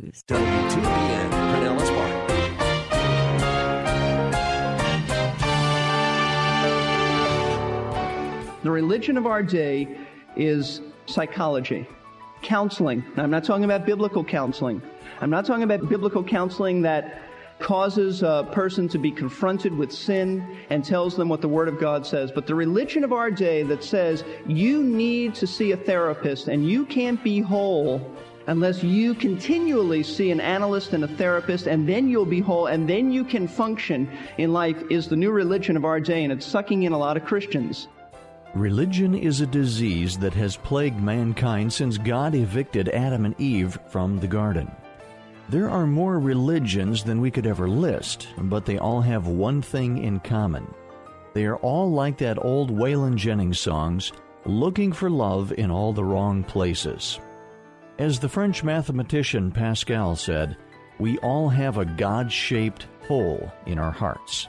WTBN Pinellas Park. The religion of our day is psychology, counseling. Now, I'm not talking about biblical counseling. I'm not talking about biblical counseling that causes a person to be confronted with sin and tells them what the Word of God says. But the religion of our day that says you need to see a therapist and you can't be whole unless you continually see an analyst and a therapist and then you'll be whole and then you can function in life is the new religion of our day and it's sucking in a lot of Christians. Religion is a disease that has plagued mankind since God evicted Adam and Eve from the garden. There are more religions than we could ever list, but they all have one thing in common. They are all like that old Waylon Jennings songs, looking for love in all the wrong places. As the French mathematician Pascal said, we all have a God shaped hole in our hearts.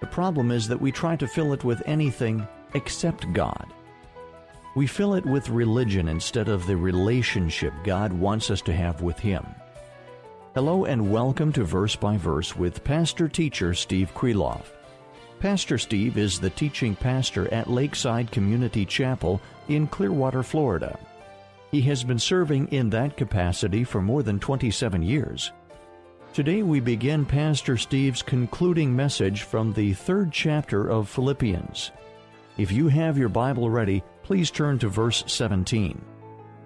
The problem is that we try to fill it with anything except God. We fill it with religion instead of the relationship God wants us to have with Him. Hello and welcome to Verse by Verse with pastor teacher Steve Kreloff. Pastor Steve is the teaching pastor at Lakeside Community Chapel in Clearwater, Florida. He has been serving in that capacity for more than 27 years. Today we begin Pastor Steve's concluding message from the third chapter of Philippians. If you have your Bible ready, please turn to verse 17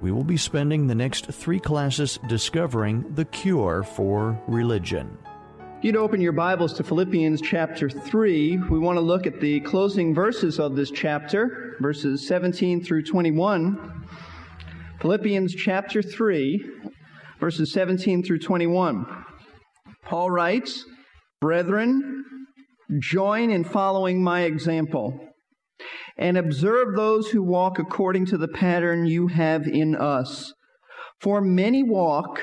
we will be spending the next three classes discovering the cure for religion. You'd open your Bibles to Philippians chapter 3. We want to look at the closing verses of this chapter, verses 17 through 21. Philippians chapter 3, verses 17 through 21. Paul writes, Brethren, join in following my example and observe those who walk according to the pattern you have in us. For many walk,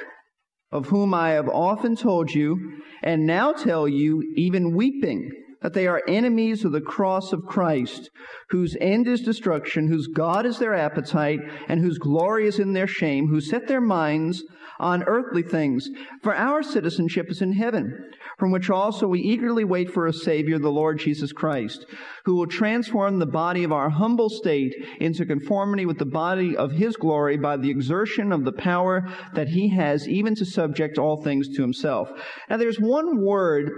of whom I have often told you, and now tell you, even weeping, that they are enemies of the cross of Christ, whose end is destruction, whose God is their appetite, and whose glory is in their shame, who set their minds on earthly things. For our citizenship is in heaven, from which also we eagerly wait for a Savior, the Lord Jesus Christ, who will transform the body of our humble state into conformity with the body of His glory by the exertion of the power that He has even to subject all things to Himself. Now there's one word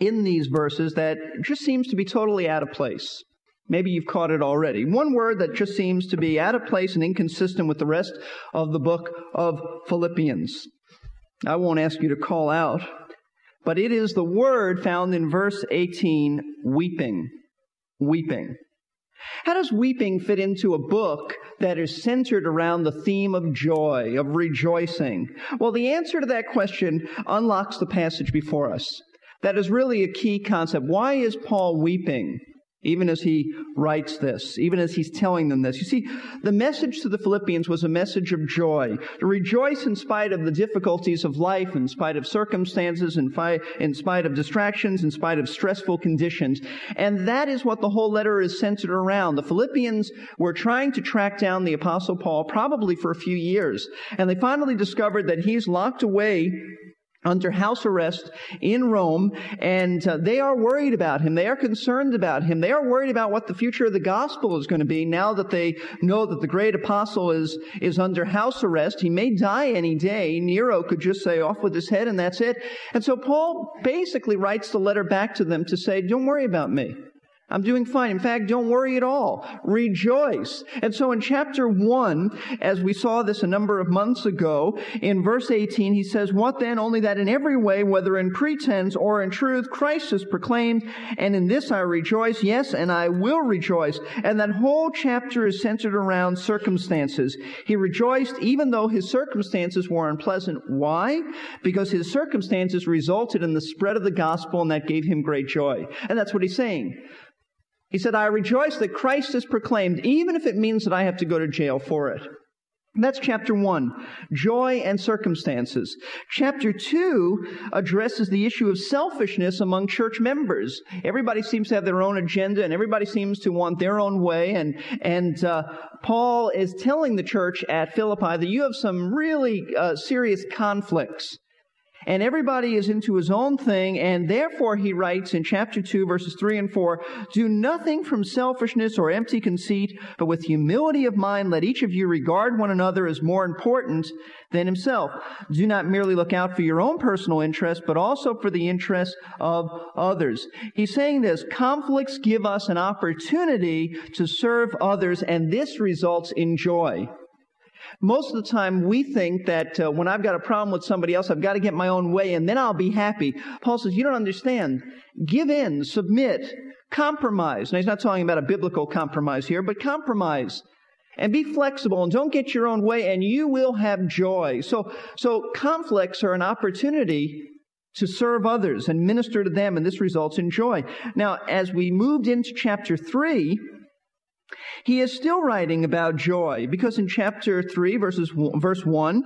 in these verses that just seems to be totally out of place. Maybe you've caught it already. One word that just seems to be out of place and inconsistent with the rest of the book of Philippians. I won't ask you to call out, but it is the word found in verse 18, weeping. Weeping. How does weeping fit into a book that is centered around the theme of joy, of rejoicing? Well, the answer to that question unlocks the passage before us. That is really a key concept. Why is Paul weeping? even as he writes this, even as he's telling them this. You see, the message to the Philippians was a message of joy, to rejoice in spite of the difficulties of life, in spite of circumstances, in, fi- in spite of distractions, in spite of stressful conditions. And that is what the whole letter is centered around. The Philippians were trying to track down the Apostle Paul probably for a few years, and they finally discovered that he's locked away under house arrest in Rome, and uh, they are worried about him. They are concerned about him. They are worried about what the future of the gospel is going to be now that they know that the great apostle is, is under house arrest. He may die any day. Nero could just say off with his head and that's it. And so Paul basically writes the letter back to them to say, don't worry about me. I'm doing fine. In fact, don't worry at all. Rejoice. And so in chapter 1, as we saw this a number of months ago, in verse 18, he says, What then? Only that in every way, whether in pretense or in truth, Christ is proclaimed, and in this I rejoice, yes, and I will rejoice. And that whole chapter is centered around circumstances. He rejoiced even though his circumstances were unpleasant. Why? Because his circumstances resulted in the spread of the gospel, and that gave him great joy. And that's what he's saying. He said, I rejoice that Christ is proclaimed, even if it means that I have to go to jail for it. That's chapter one, joy and circumstances. Chapter two addresses the issue of selfishness among church members. Everybody seems to have their own agenda and everybody seems to want their own way. And, and, uh, Paul is telling the church at Philippi that you have some really uh, serious conflicts and everybody is into his own thing, and therefore he writes in chapter 2, verses 3 and 4, Do nothing from selfishness or empty conceit, but with humility of mind let each of you regard one another as more important than himself. Do not merely look out for your own personal interest, but also for the interests of others. He's saying this, conflicts give us an opportunity to serve others, and this results in joy. Most of the time, we think that uh, when I've got a problem with somebody else, I've got to get my own way and then I'll be happy. Paul says, You don't understand. Give in, submit, compromise. Now, he's not talking about a biblical compromise here, but compromise. And be flexible and don't get your own way and you will have joy. So, so conflicts are an opportunity to serve others and minister to them, and this results in joy. Now, as we moved into chapter 3, he is still writing about joy because in chapter 3, verses, verse 1,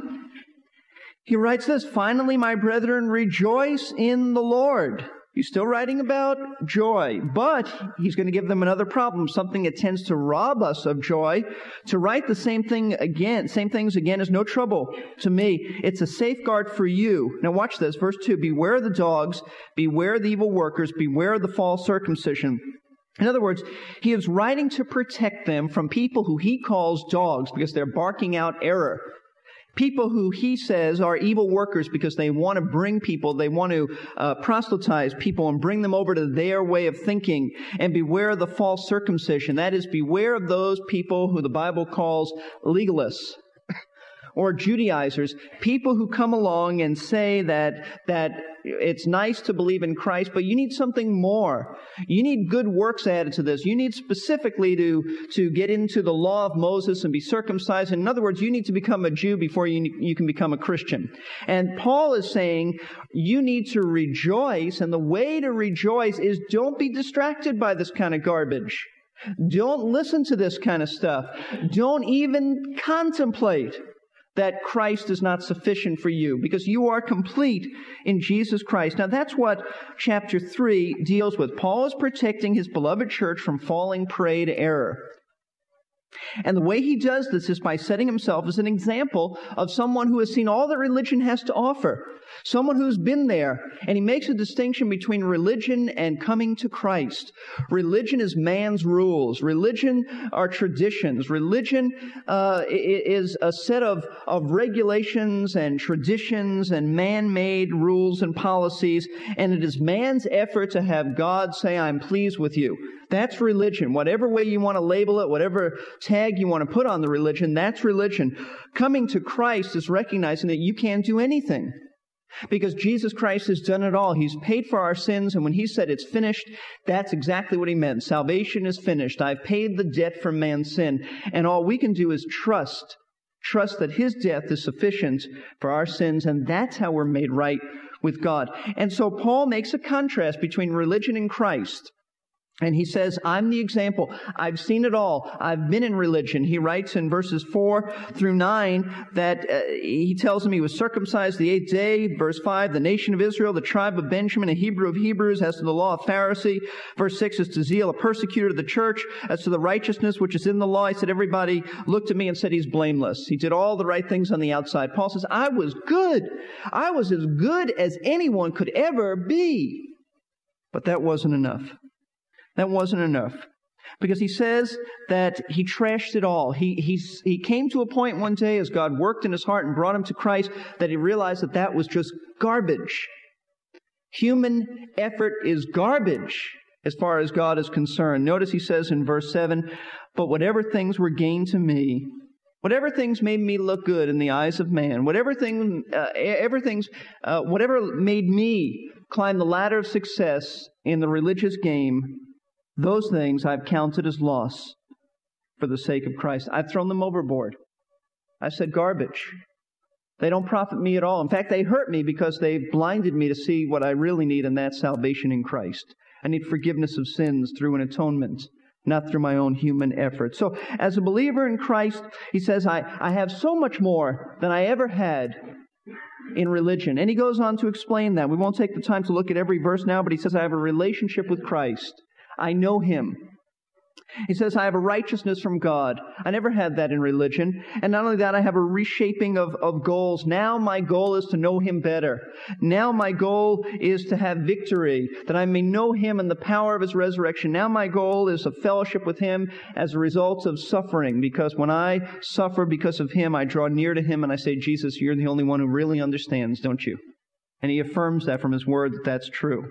he writes this Finally, my brethren, rejoice in the Lord. He's still writing about joy, but he's going to give them another problem, something that tends to rob us of joy. To write the same thing again, same things again is no trouble to me. It's a safeguard for you. Now watch this, verse 2. Beware the dogs, beware the evil workers, beware the false circumcision. In other words, he is writing to protect them from people who he calls dogs because they're barking out error. People who he says are evil workers because they want to bring people, they want to uh, proselytize people and bring them over to their way of thinking. And beware of the false circumcision. That is, beware of those people who the Bible calls legalists or Judaizers, people who come along and say that, that it's nice to believe in Christ, but you need something more. You need good works added to this. You need specifically to, to get into the law of Moses and be circumcised. In other words, you need to become a Jew before you, you can become a Christian. And Paul is saying you need to rejoice, and the way to rejoice is don't be distracted by this kind of garbage. Don't listen to this kind of stuff. Don't even contemplate that Christ is not sufficient for you because you are complete in Jesus Christ. Now that's what chapter 3 deals with. Paul is protecting his beloved church from falling prey to error. And the way he does this is by setting himself as an example of someone who has seen all that religion has to offer. Someone who's been there. And he makes a distinction between religion and coming to Christ. Religion is man's rules. Religion are traditions. Religion uh, is a set of, of regulations and traditions and man-made rules and policies. And it is man's effort to have God say, I'm pleased with you. That's religion. Whatever way you want to label it, whatever tag you want to put on the religion, that's religion. Coming to Christ is recognizing that you can't do anything. Because Jesus Christ has done it all. He's paid for our sins, and when He said it's finished, that's exactly what He meant. Salvation is finished. I've paid the debt for man's sin, and all we can do is trust. Trust that His death is sufficient for our sins, and that's how we're made right with God. And so Paul makes a contrast between religion and Christ. And he says, I'm the example. I've seen it all. I've been in religion. He writes in verses 4 through 9 that uh, he tells him he was circumcised the eighth day. Verse 5, the nation of Israel, the tribe of Benjamin, a Hebrew of Hebrews, as to the law of Pharisee. Verse 6 is to zeal, a persecutor of the church. As to the righteousness which is in the law, he said, everybody looked at me and said he's blameless. He did all the right things on the outside. Paul says, I was good. I was as good as anyone could ever be. But that wasn't enough. That wasn't enough. Because he says that he trashed it all. He, he, he came to a point one day as God worked in his heart and brought him to Christ that he realized that that was just garbage. Human effort is garbage as far as God is concerned. Notice he says in verse 7 But whatever things were gained to me, whatever things made me look good in the eyes of man, whatever thing, uh, everything's, uh, whatever made me climb the ladder of success in the religious game, those things I've counted as loss for the sake of Christ. I've thrown them overboard. I said garbage. They don't profit me at all. In fact, they hurt me because they've blinded me to see what I really need, and that's salvation in Christ. I need forgiveness of sins through an atonement not through my own human effort. So, as a believer in Christ, he says, I, I have so much more than I ever had in religion. And he goes on to explain that. We won't take the time to look at every verse now, but he says, I have a relationship with Christ. I know him. He says, I have a righteousness from God. I never had that in religion. And not only that, I have a reshaping of, of goals. Now my goal is to know Him better. Now my goal is to have victory, that I may know Him and the power of His resurrection. Now my goal is a fellowship with Him as a result of suffering, because when I suffer because of Him, I draw near to Him and I say, Jesus, you're the only one who really understands, don't you? And He affirms that from His Word that that's true.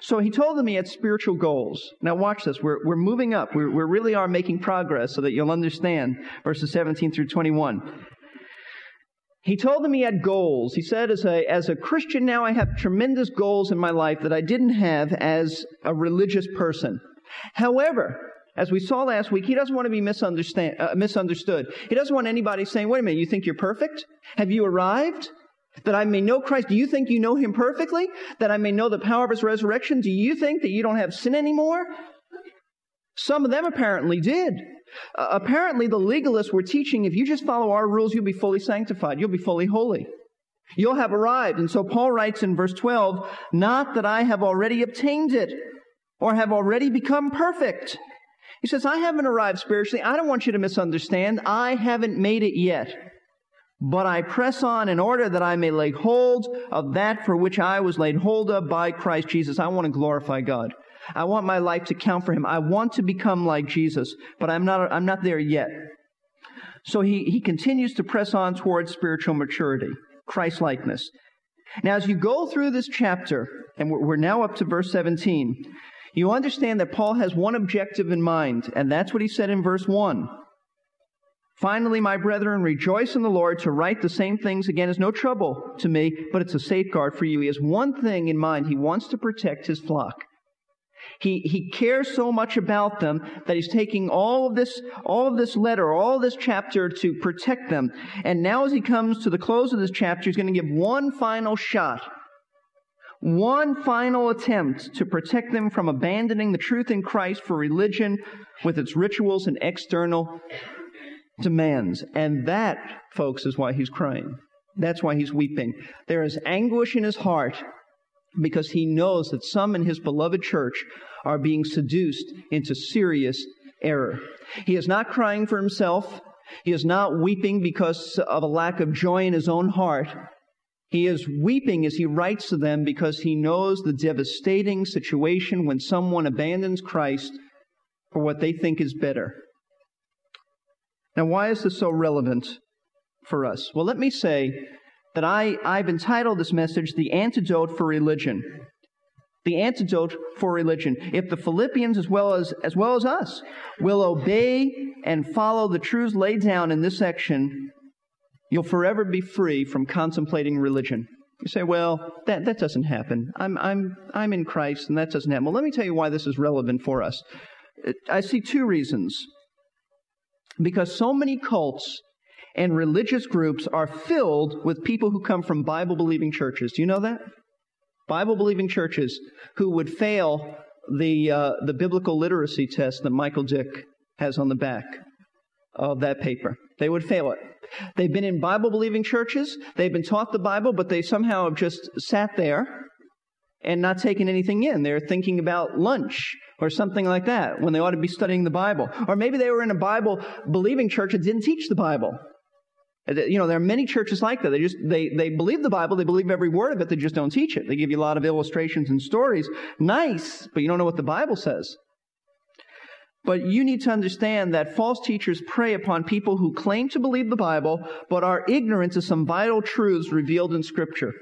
So he told them he had spiritual goals. Now watch this. We're, we're moving up. We're, we really are making progress so that you'll understand verses 17 through 21. He told them he had goals. He said, as a, as a Christian now, I have tremendous goals in my life that I didn't have as a religious person. However, as we saw last week, he doesn't want to be uh, misunderstood. He doesn't want anybody saying, wait a minute, you think you're perfect? Have you arrived? That I may know Christ. Do you think you know Him perfectly? That I may know the power of His resurrection? Do you think that you don't have sin anymore? Some of them apparently did. Uh, apparently, the legalists were teaching if you just follow our rules, you'll be fully sanctified. You'll be fully holy. You'll have arrived. And so Paul writes in verse 12, not that I have already obtained it or have already become perfect. He says, I haven't arrived spiritually. I don't want you to misunderstand. I haven't made it yet. But I press on in order that I may lay hold of that for which I was laid hold of by Christ Jesus. I want to glorify God. I want my life to count for Him. I want to become like Jesus, but I'm not, I'm not there yet. So he, he continues to press on towards spiritual maturity, Christ likeness. Now, as you go through this chapter, and we're now up to verse 17, you understand that Paul has one objective in mind, and that's what he said in verse 1. Finally, my brethren, rejoice in the Lord. To write the same things again is no trouble to me, but it's a safeguard for you. He has one thing in mind. He wants to protect his flock. He, he cares so much about them that he's taking all of this, all of this letter, all this chapter to protect them. And now as he comes to the close of this chapter, he's going to give one final shot. One final attempt to protect them from abandoning the truth in Christ for religion with its rituals and external demands. And that, folks, is why he's crying. That's why he's weeping. There is anguish in his heart because he knows that some in his beloved church are being seduced into serious error. He is not crying for himself. He is not weeping because of a lack of joy in his own heart. He is weeping as he writes to them because he knows the devastating situation when someone abandons Christ for what they think is better. Now, why is this so relevant for us? Well, let me say that I, I've entitled this message, The Antidote for Religion. The antidote for religion. If the Philippians, as well as, as well as us, will obey and follow the truths laid down in this section, you'll forever be free from contemplating religion. You say, well, that, that doesn't happen. I'm, I'm, I'm in Christ and that doesn't happen. Well, let me tell you why this is relevant for us. I see two reasons. Because so many cults and religious groups are filled with people who come from Bible believing churches. Do you know that? Bible believing churches who would fail the, uh, the biblical literacy test that Michael Dick has on the back of that paper. They would fail it. They've been in Bible believing churches, they've been taught the Bible, but they somehow have just sat there and not taking anything in. They're thinking about lunch or something like that when they ought to be studying the Bible. Or maybe they were in a Bible believing church that didn't teach the Bible. Uh, you know, there are many churches like that. They just, they, they believe the Bible, they believe every word of it, they just don't teach it. They give you a lot of illustrations and stories. Nice, but you don't know what the Bible says. But you need to understand that false teachers prey upon people who claim to believe the Bible, but are ignorant of some vital truths revealed in Scripture.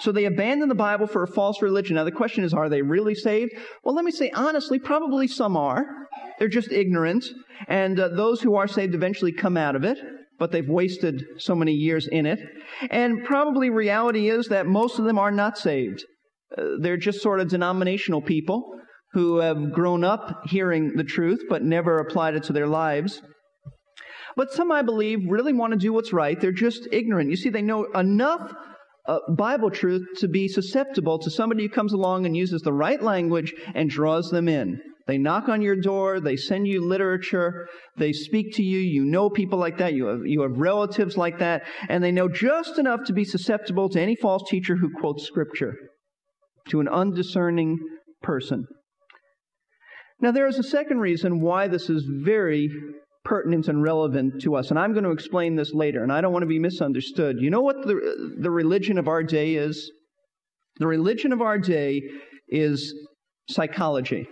So they abandon the Bible for a false religion. Now the question is, are they really saved? Well, let me say honestly, probably some are. They're just ignorant. And uh, those who are saved eventually come out of it, but they've wasted so many years in it. And probably reality is that most of them are not saved. Uh, they're just sort of denominational people who have grown up hearing the truth, but never applied it to their lives. But some, I believe, really want to do what's right. They're just ignorant. You see, they know enough Bible truth to be susceptible to somebody who comes along and uses the right language and draws them in. They knock on your door, they send you literature, they speak to you, you know people like that, you have, you have relatives like that, and they know just enough to be susceptible to any false teacher who quotes scripture to an undiscerning person. Now, there is a second reason why this is very pertinent and relevant to us, and I'm going to explain this later, and I don't want to be misunderstood. You know what the, the religion of our day is? The religion of our day is psychology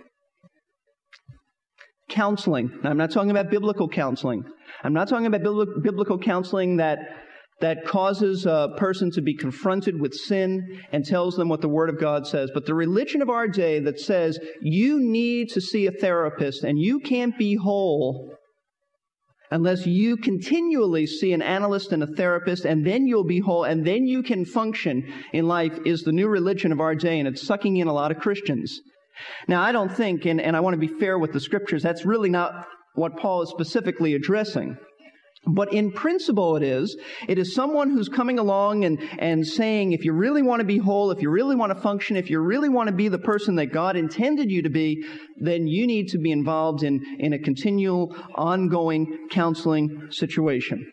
counseling. Now, I'm not talking about biblical counseling. I'm not talking about biblical counseling that that causes a person to be confronted with sin and tells them what the Word of God says. But the religion of our day that says you need to see a therapist and you can't be whole unless you continually see an analyst and a therapist and then you'll be whole and then you can function in life is the new religion of our day and it's sucking in a lot of Christians. Now, I don't think, and, and I want to be fair with the scriptures, that's really not what Paul is specifically addressing. But in principle, it is. It is someone who's coming along and, and saying, if you really want to be whole, if you really want to function, if you really want to be the person that God intended you to be, then you need to be involved in, in a continual, ongoing counseling situation.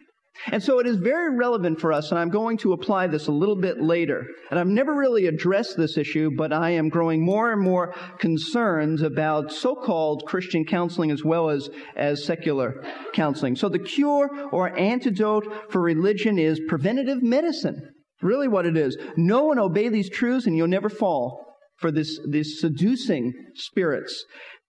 And so it is very relevant for us, and I'm going to apply this a little bit later. And I've never really addressed this issue, but I am growing more and more concerned about so-called Christian counseling as well as, as secular counseling. So the cure or antidote for religion is preventative medicine. Really what it is. Know and obey these truths and you'll never fall for this, these seducing spirits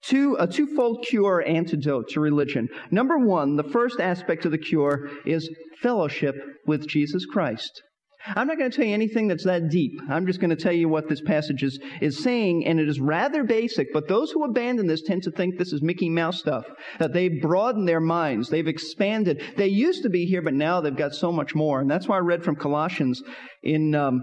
two, a twofold cure antidote to religion. Number one, the first aspect of the cure is fellowship with Jesus Christ. I'm not going to tell you anything that's that deep. I'm just going to tell you what this passage is, is saying, and it is rather basic, but those who abandon this tend to think this is Mickey Mouse stuff, that they've broadened their minds, they've expanded. They used to be here, but now they've got so much more. And that's why I read from Colossians in um,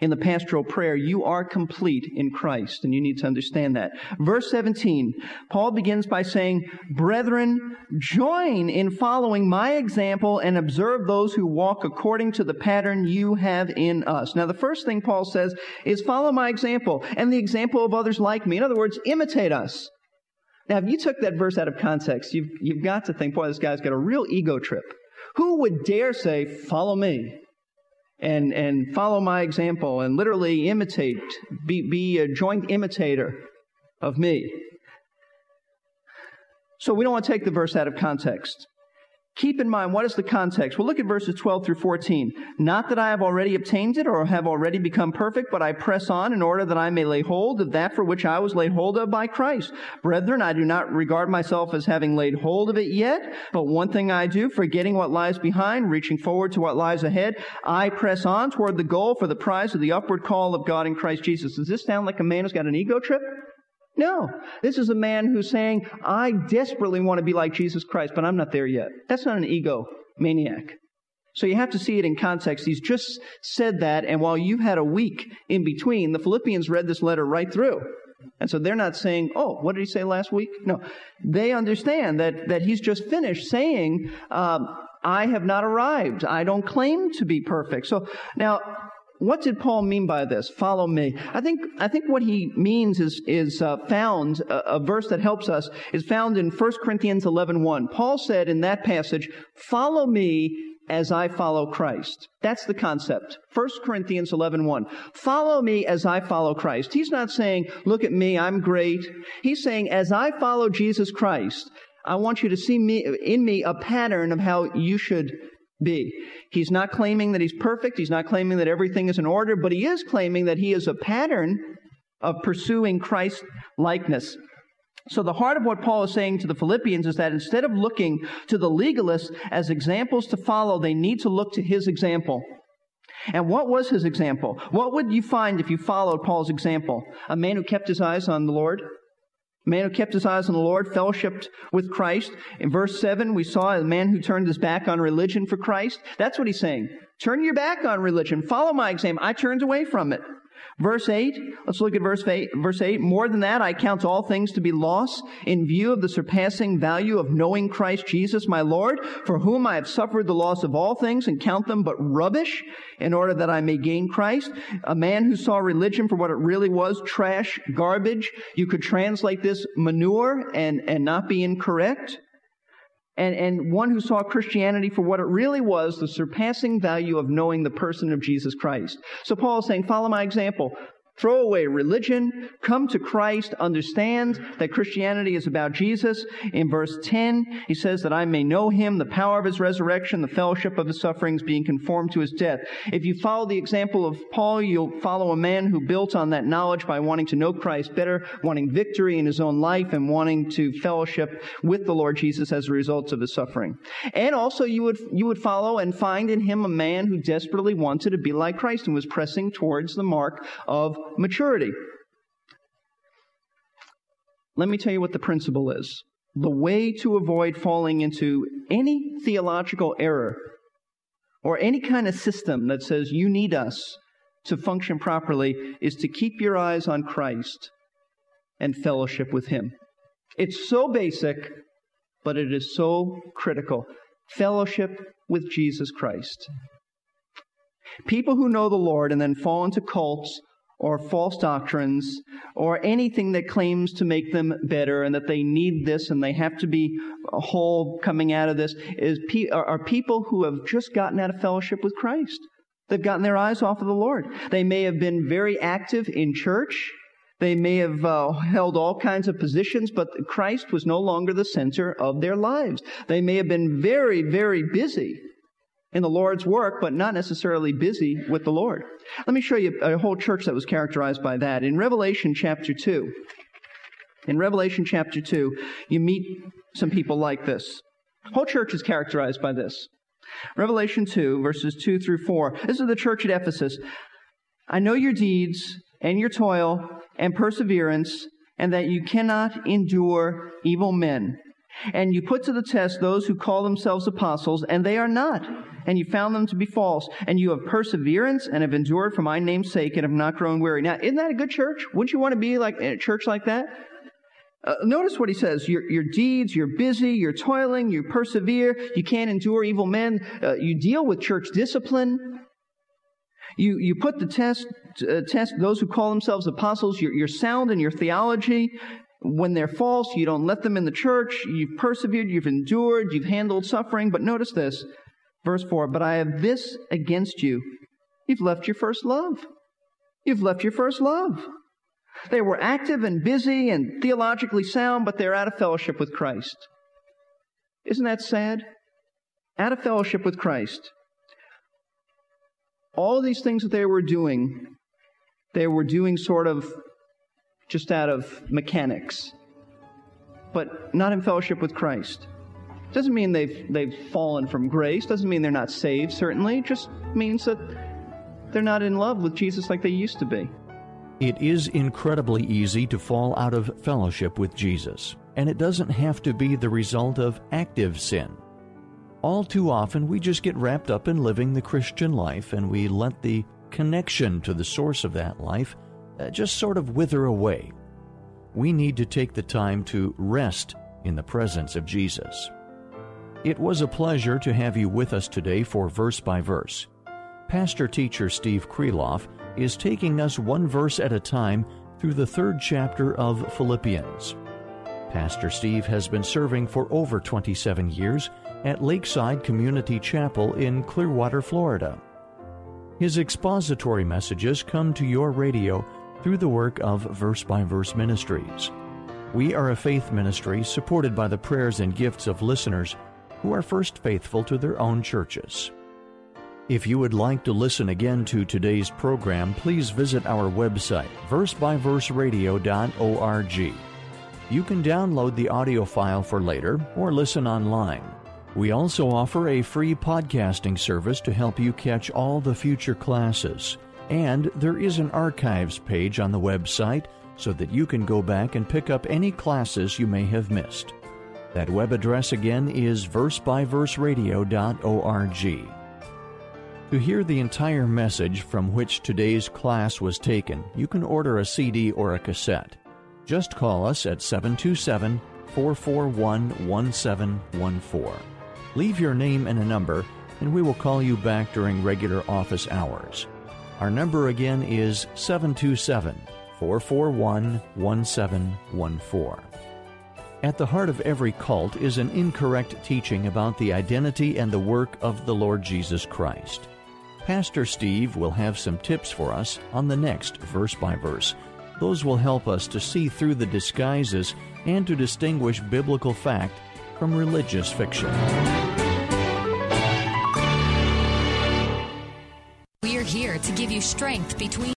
in the pastoral prayer, you are complete in Christ, and you need to understand that. Verse 17, Paul begins by saying, Brethren, join in following my example and observe those who walk according to the pattern you have in us. Now, the first thing Paul says is follow my example and the example of others like me. In other words, imitate us. Now, if you took that verse out of context, you've, you've got to think, boy, this guy's got a real ego trip. Who would dare say, follow me? And, and follow my example and literally imitate, be, be a joint imitator of me. So we don't want to take the verse out of context. Keep in mind, what is the context? Well, look at verses 12 through 14. Not that I have already obtained it or have already become perfect, but I press on in order that I may lay hold of that for which I was laid hold of by Christ. Brethren, I do not regard myself as having laid hold of it yet, but one thing I do, forgetting what lies behind, reaching forward to what lies ahead, I press on toward the goal for the prize of the upward call of God in Christ Jesus. Does this sound like a man who's got an ego trip? No. This is a man who's saying, I desperately want to be like Jesus Christ, but I'm not there yet. That's not an ego maniac. So you have to see it in context. He's just said that, and while you've had a week in between, the Philippians read this letter right through. And so they're not saying, oh, what did he say last week? No. They understand that, that he's just finished saying, um, I have not arrived. I don't claim to be perfect. So now, what did Paul mean by this? Follow me. I think, I think what he means is, is uh, found, a, a, verse that helps us, is found in 1 Corinthians 11.1. 1. Paul said in that passage, follow me as I follow Christ. That's the concept. 1 Corinthians 11.1. 1. Follow me as I follow Christ. He's not saying, look at me, I'm great. He's saying, as I follow Jesus Christ, I want you to see me, in me a pattern of how you should be. He's not claiming that he's perfect. He's not claiming that everything is in order, but he is claiming that he is a pattern of pursuing Christ likeness. So the heart of what Paul is saying to the Philippians is that instead of looking to the legalists as examples to follow, they need to look to his example. And what was his example? What would you find if you followed Paul's example? A man who kept his eyes on the Lord? Man who kept his eyes on the Lord, fellowshipped with Christ. In verse 7, we saw a man who turned his back on religion for Christ. That's what he's saying. Turn your back on religion. Follow my example. I turned away from it. Verse 8, let's look at verse 8. Verse 8, more than that, I count all things to be loss in view of the surpassing value of knowing Christ Jesus my Lord, for whom I have suffered the loss of all things and count them but rubbish in order that I may gain Christ. A man who saw religion for what it really was, trash, garbage. You could translate this manure and, and not be incorrect and, and one who saw Christianity for what it really was, the surpassing value of knowing the person of Jesus Christ. So Paul is saying, follow my example. Throw away religion, come to Christ, understand that Christianity is about Jesus. In verse 10, he says that I may know him, the power of his resurrection, the fellowship of his sufferings, being conformed to his death. If you follow the example of Paul, you'll follow a man who built on that knowledge by wanting to know Christ better, wanting victory in his own life, and wanting to fellowship with the Lord Jesus as a result of his suffering. And also you would, you would follow and find in him a man who desperately wanted to be like Christ and was pressing towards the mark of maturity. Let me tell you what the principle is. The way to avoid falling into any theological error or any kind of system that says you need us to function properly is to keep your eyes on Christ and fellowship with Him. It's so basic, but it is so critical. Fellowship with Jesus Christ. People who know the Lord and then fall into cults or false doctrines or anything that claims to make them better and that they need this and they have to be whole coming out of this is are people who have just gotten out of fellowship with Christ. They've gotten their eyes off of the Lord. They may have been very active in church. They may have uh, held all kinds of positions, but Christ was no longer the center of their lives. They may have been very, very busy in the Lord's work, but not necessarily busy with the Lord. Let me show you a whole church that was characterized by that. In Revelation chapter 2, in Revelation chapter 2, you meet some people like this. Whole church is characterized by this. Revelation 2, verses 2 through 4. This is the church at Ephesus. I know your deeds and your toil and perseverance, and that you cannot endure evil men. And you put to the test those who call themselves apostles, and they are not and you found them to be false, and you have perseverance and have endured for my name's sake and have not grown weary. Now, isn't that a good church? Wouldn't you want to be like a church like that? Uh, notice what he says. Your, your deeds, you're busy, you're toiling, you persevere, you can't endure evil men, uh, you deal with church discipline. You, you put the test, uh, test those who call themselves apostles, you're, you're sound in your theology. When they're false, you don't let them in the church. You've persevered, you've endured, you've handled suffering. But notice this Verse 4 But I have this against you. You've left your first love. You've left your first love. They were active and busy and theologically sound, but they're out of fellowship with Christ. Isn't that sad? Out of fellowship with Christ. All these things that they were doing, they were doing sort of just out of mechanics, but not in fellowship with Christ. Doesn't mean they've, they've fallen from grace. Doesn't mean they're not saved, certainly. Just means that they're not in love with Jesus like they used to be. It is incredibly easy to fall out of fellowship with Jesus, and it doesn't have to be the result of active sin. All too often, we just get wrapped up in living the Christian life and we let the connection to the source of that life uh, just sort of wither away. We need to take the time to rest in the presence of Jesus. It was a pleasure to have you with us today for Verse by Verse. Pastor teacher Steve Kreloff is taking us one verse at a time through the third chapter of Philippians. Pastor Steve has been serving for over 27 years at Lakeside Community Chapel in Clearwater, Florida. His expository messages come to your radio through the work of Verse by Verse Ministries. We are a faith ministry supported by the prayers and gifts of listeners who are first faithful to their own churches. If you would like to listen again to today's program, please visit our website, versebyverseradio.org. You can download the audio file for later or listen online. We also offer a free podcasting service to help you catch all the future classes. And there is an archives page on the website so that you can go back and pick up any classes you may have missed. That web address again is versebyverseradio.org. To hear the entire message from which today's class was taken, you can order a CD or a cassette. Just call us at 727 441 1714. Leave your name and a number, and we will call you back during regular office hours. Our number again is 727 441 1714. At the heart of every cult is an incorrect teaching about the identity and the work of the Lord Jesus Christ. Pastor Steve will have some tips for us on the next verse by verse. Those will help us to see through the disguises and to distinguish biblical fact from religious fiction. We're here to give you strength between